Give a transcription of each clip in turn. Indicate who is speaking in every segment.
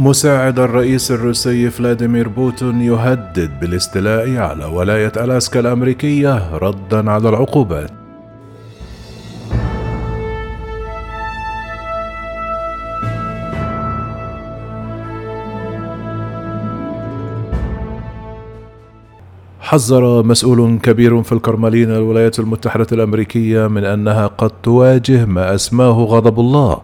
Speaker 1: مساعد الرئيس الروسي فلاديمير بوتين يهدد بالاستيلاء على ولاية ألاسكا الأمريكية ردا على العقوبات. حذر مسؤول كبير في الكرملين الولايات المتحدة الأمريكية من أنها قد تواجه ما أسماه غضب الله.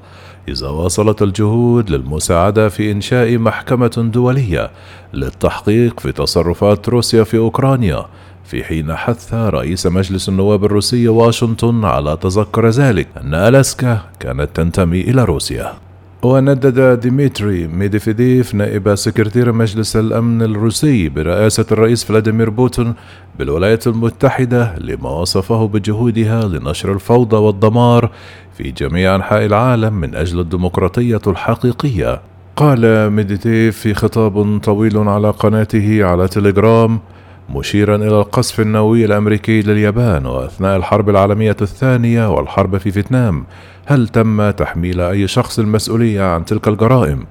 Speaker 1: إذا واصلت الجهود للمساعدة في إنشاء محكمة دولية للتحقيق في تصرفات روسيا في أوكرانيا في حين حث رئيس مجلس النواب الروسي واشنطن على تذكر ذلك أن ألاسكا كانت تنتمي إلى روسيا. وندد ديمتري ميدفيديف نائب سكرتير مجلس الأمن الروسي برئاسة الرئيس فلاديمير بوتين بالولايات المتحدة لما وصفه بجهودها لنشر الفوضى والدمار في جميع أنحاء العالم من أجل الديمقراطية الحقيقية. قال ميديتيف في خطاب طويل على قناته على تليجرام مشيرا إلى القصف النووي الأمريكي لليابان وأثناء الحرب العالمية الثانية والحرب في فيتنام هل تم تحميل أي شخص المسؤولية عن تلك الجرائم؟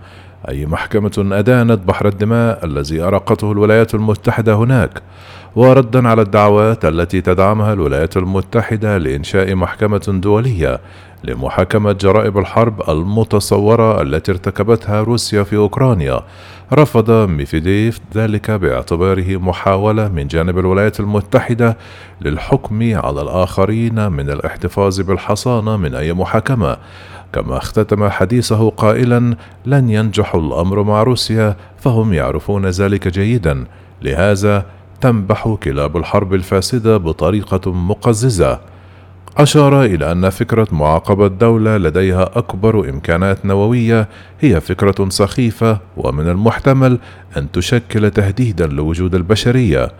Speaker 1: أي محكمة أدانت بحر الدماء الذي أرقته الولايات المتحدة هناك وردا على الدعوات التي تدعمها الولايات المتحدة لإنشاء محكمة دولية لمحاكمة جرائم الحرب المتصورة التي ارتكبتها روسيا في أوكرانيا. رفض ميفيديف ذلك باعتباره محاولة من جانب الولايات المتحدة للحكم على الآخرين من الاحتفاظ بالحصانة من أي محاكمة. كما اختتم حديثه قائلا لن ينجح الأمر مع روسيا فهم يعرفون ذلك جيدا. لهذا تنبح كلاب الحرب الفاسدة بطريقة مقززة أشار إلى أن فكرة معاقبة دولة لديها أكبر إمكانات نووية هي فكرة سخيفة ومن المحتمل أن تشكل تهديدا لوجود البشرية.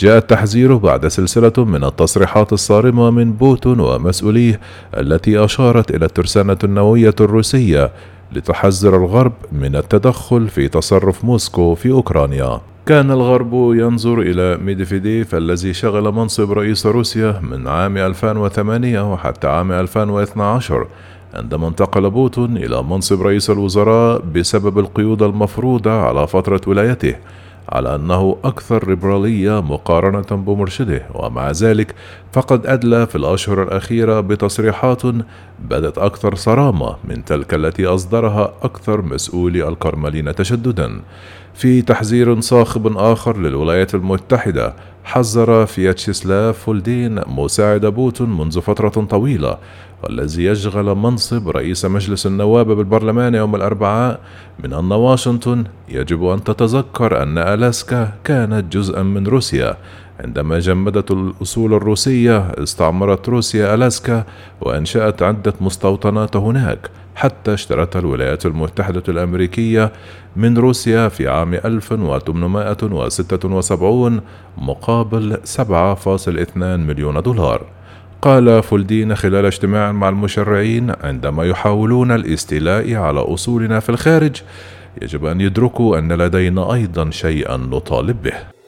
Speaker 1: جاء التحذير بعد سلسلة من التصريحات الصارمة من بوتين ومسؤوليه التي أشارت إلى الترسانة النووية الروسية لتحذر الغرب من التدخل في تصرف موسكو في أوكرانيا. كان الغرب ينظر إلى ميدفيديف الذي شغل منصب رئيس روسيا من عام 2008 وحتى عام 2012 عندما انتقل بوتين إلى منصب رئيس الوزراء بسبب القيود المفروضة على فترة ولايته. على أنه أكثر ليبرالية مقارنة بمرشده ومع ذلك فقد أدلى في الأشهر الأخيرة بتصريحات بدت أكثر صرامة من تلك التي أصدرها أكثر مسؤولي الكرملين تشددا. في تحذير صاخب آخر للولايات المتحدة حذر فياتشيسلاف فولدين مساعد بوتين منذ فترة طويلة والذي يشغل منصب رئيس مجلس النواب بالبرلمان يوم الأربعاء من أن واشنطن يجب أن تتذكر أن ألاسكا كانت جزءا من روسيا عندما جمدت الأصول الروسية استعمرت روسيا ألاسكا وأنشأت عدة مستوطنات هناك حتى اشترتها الولايات المتحدة الأمريكية من روسيا في عام 1876 مقابل 7.2 مليون دولار. قال فولدين خلال اجتماع مع المشرعين عندما يحاولون الاستيلاء على أصولنا في الخارج يجب أن يدركوا أن لدينا أيضا شيئا نطالب به.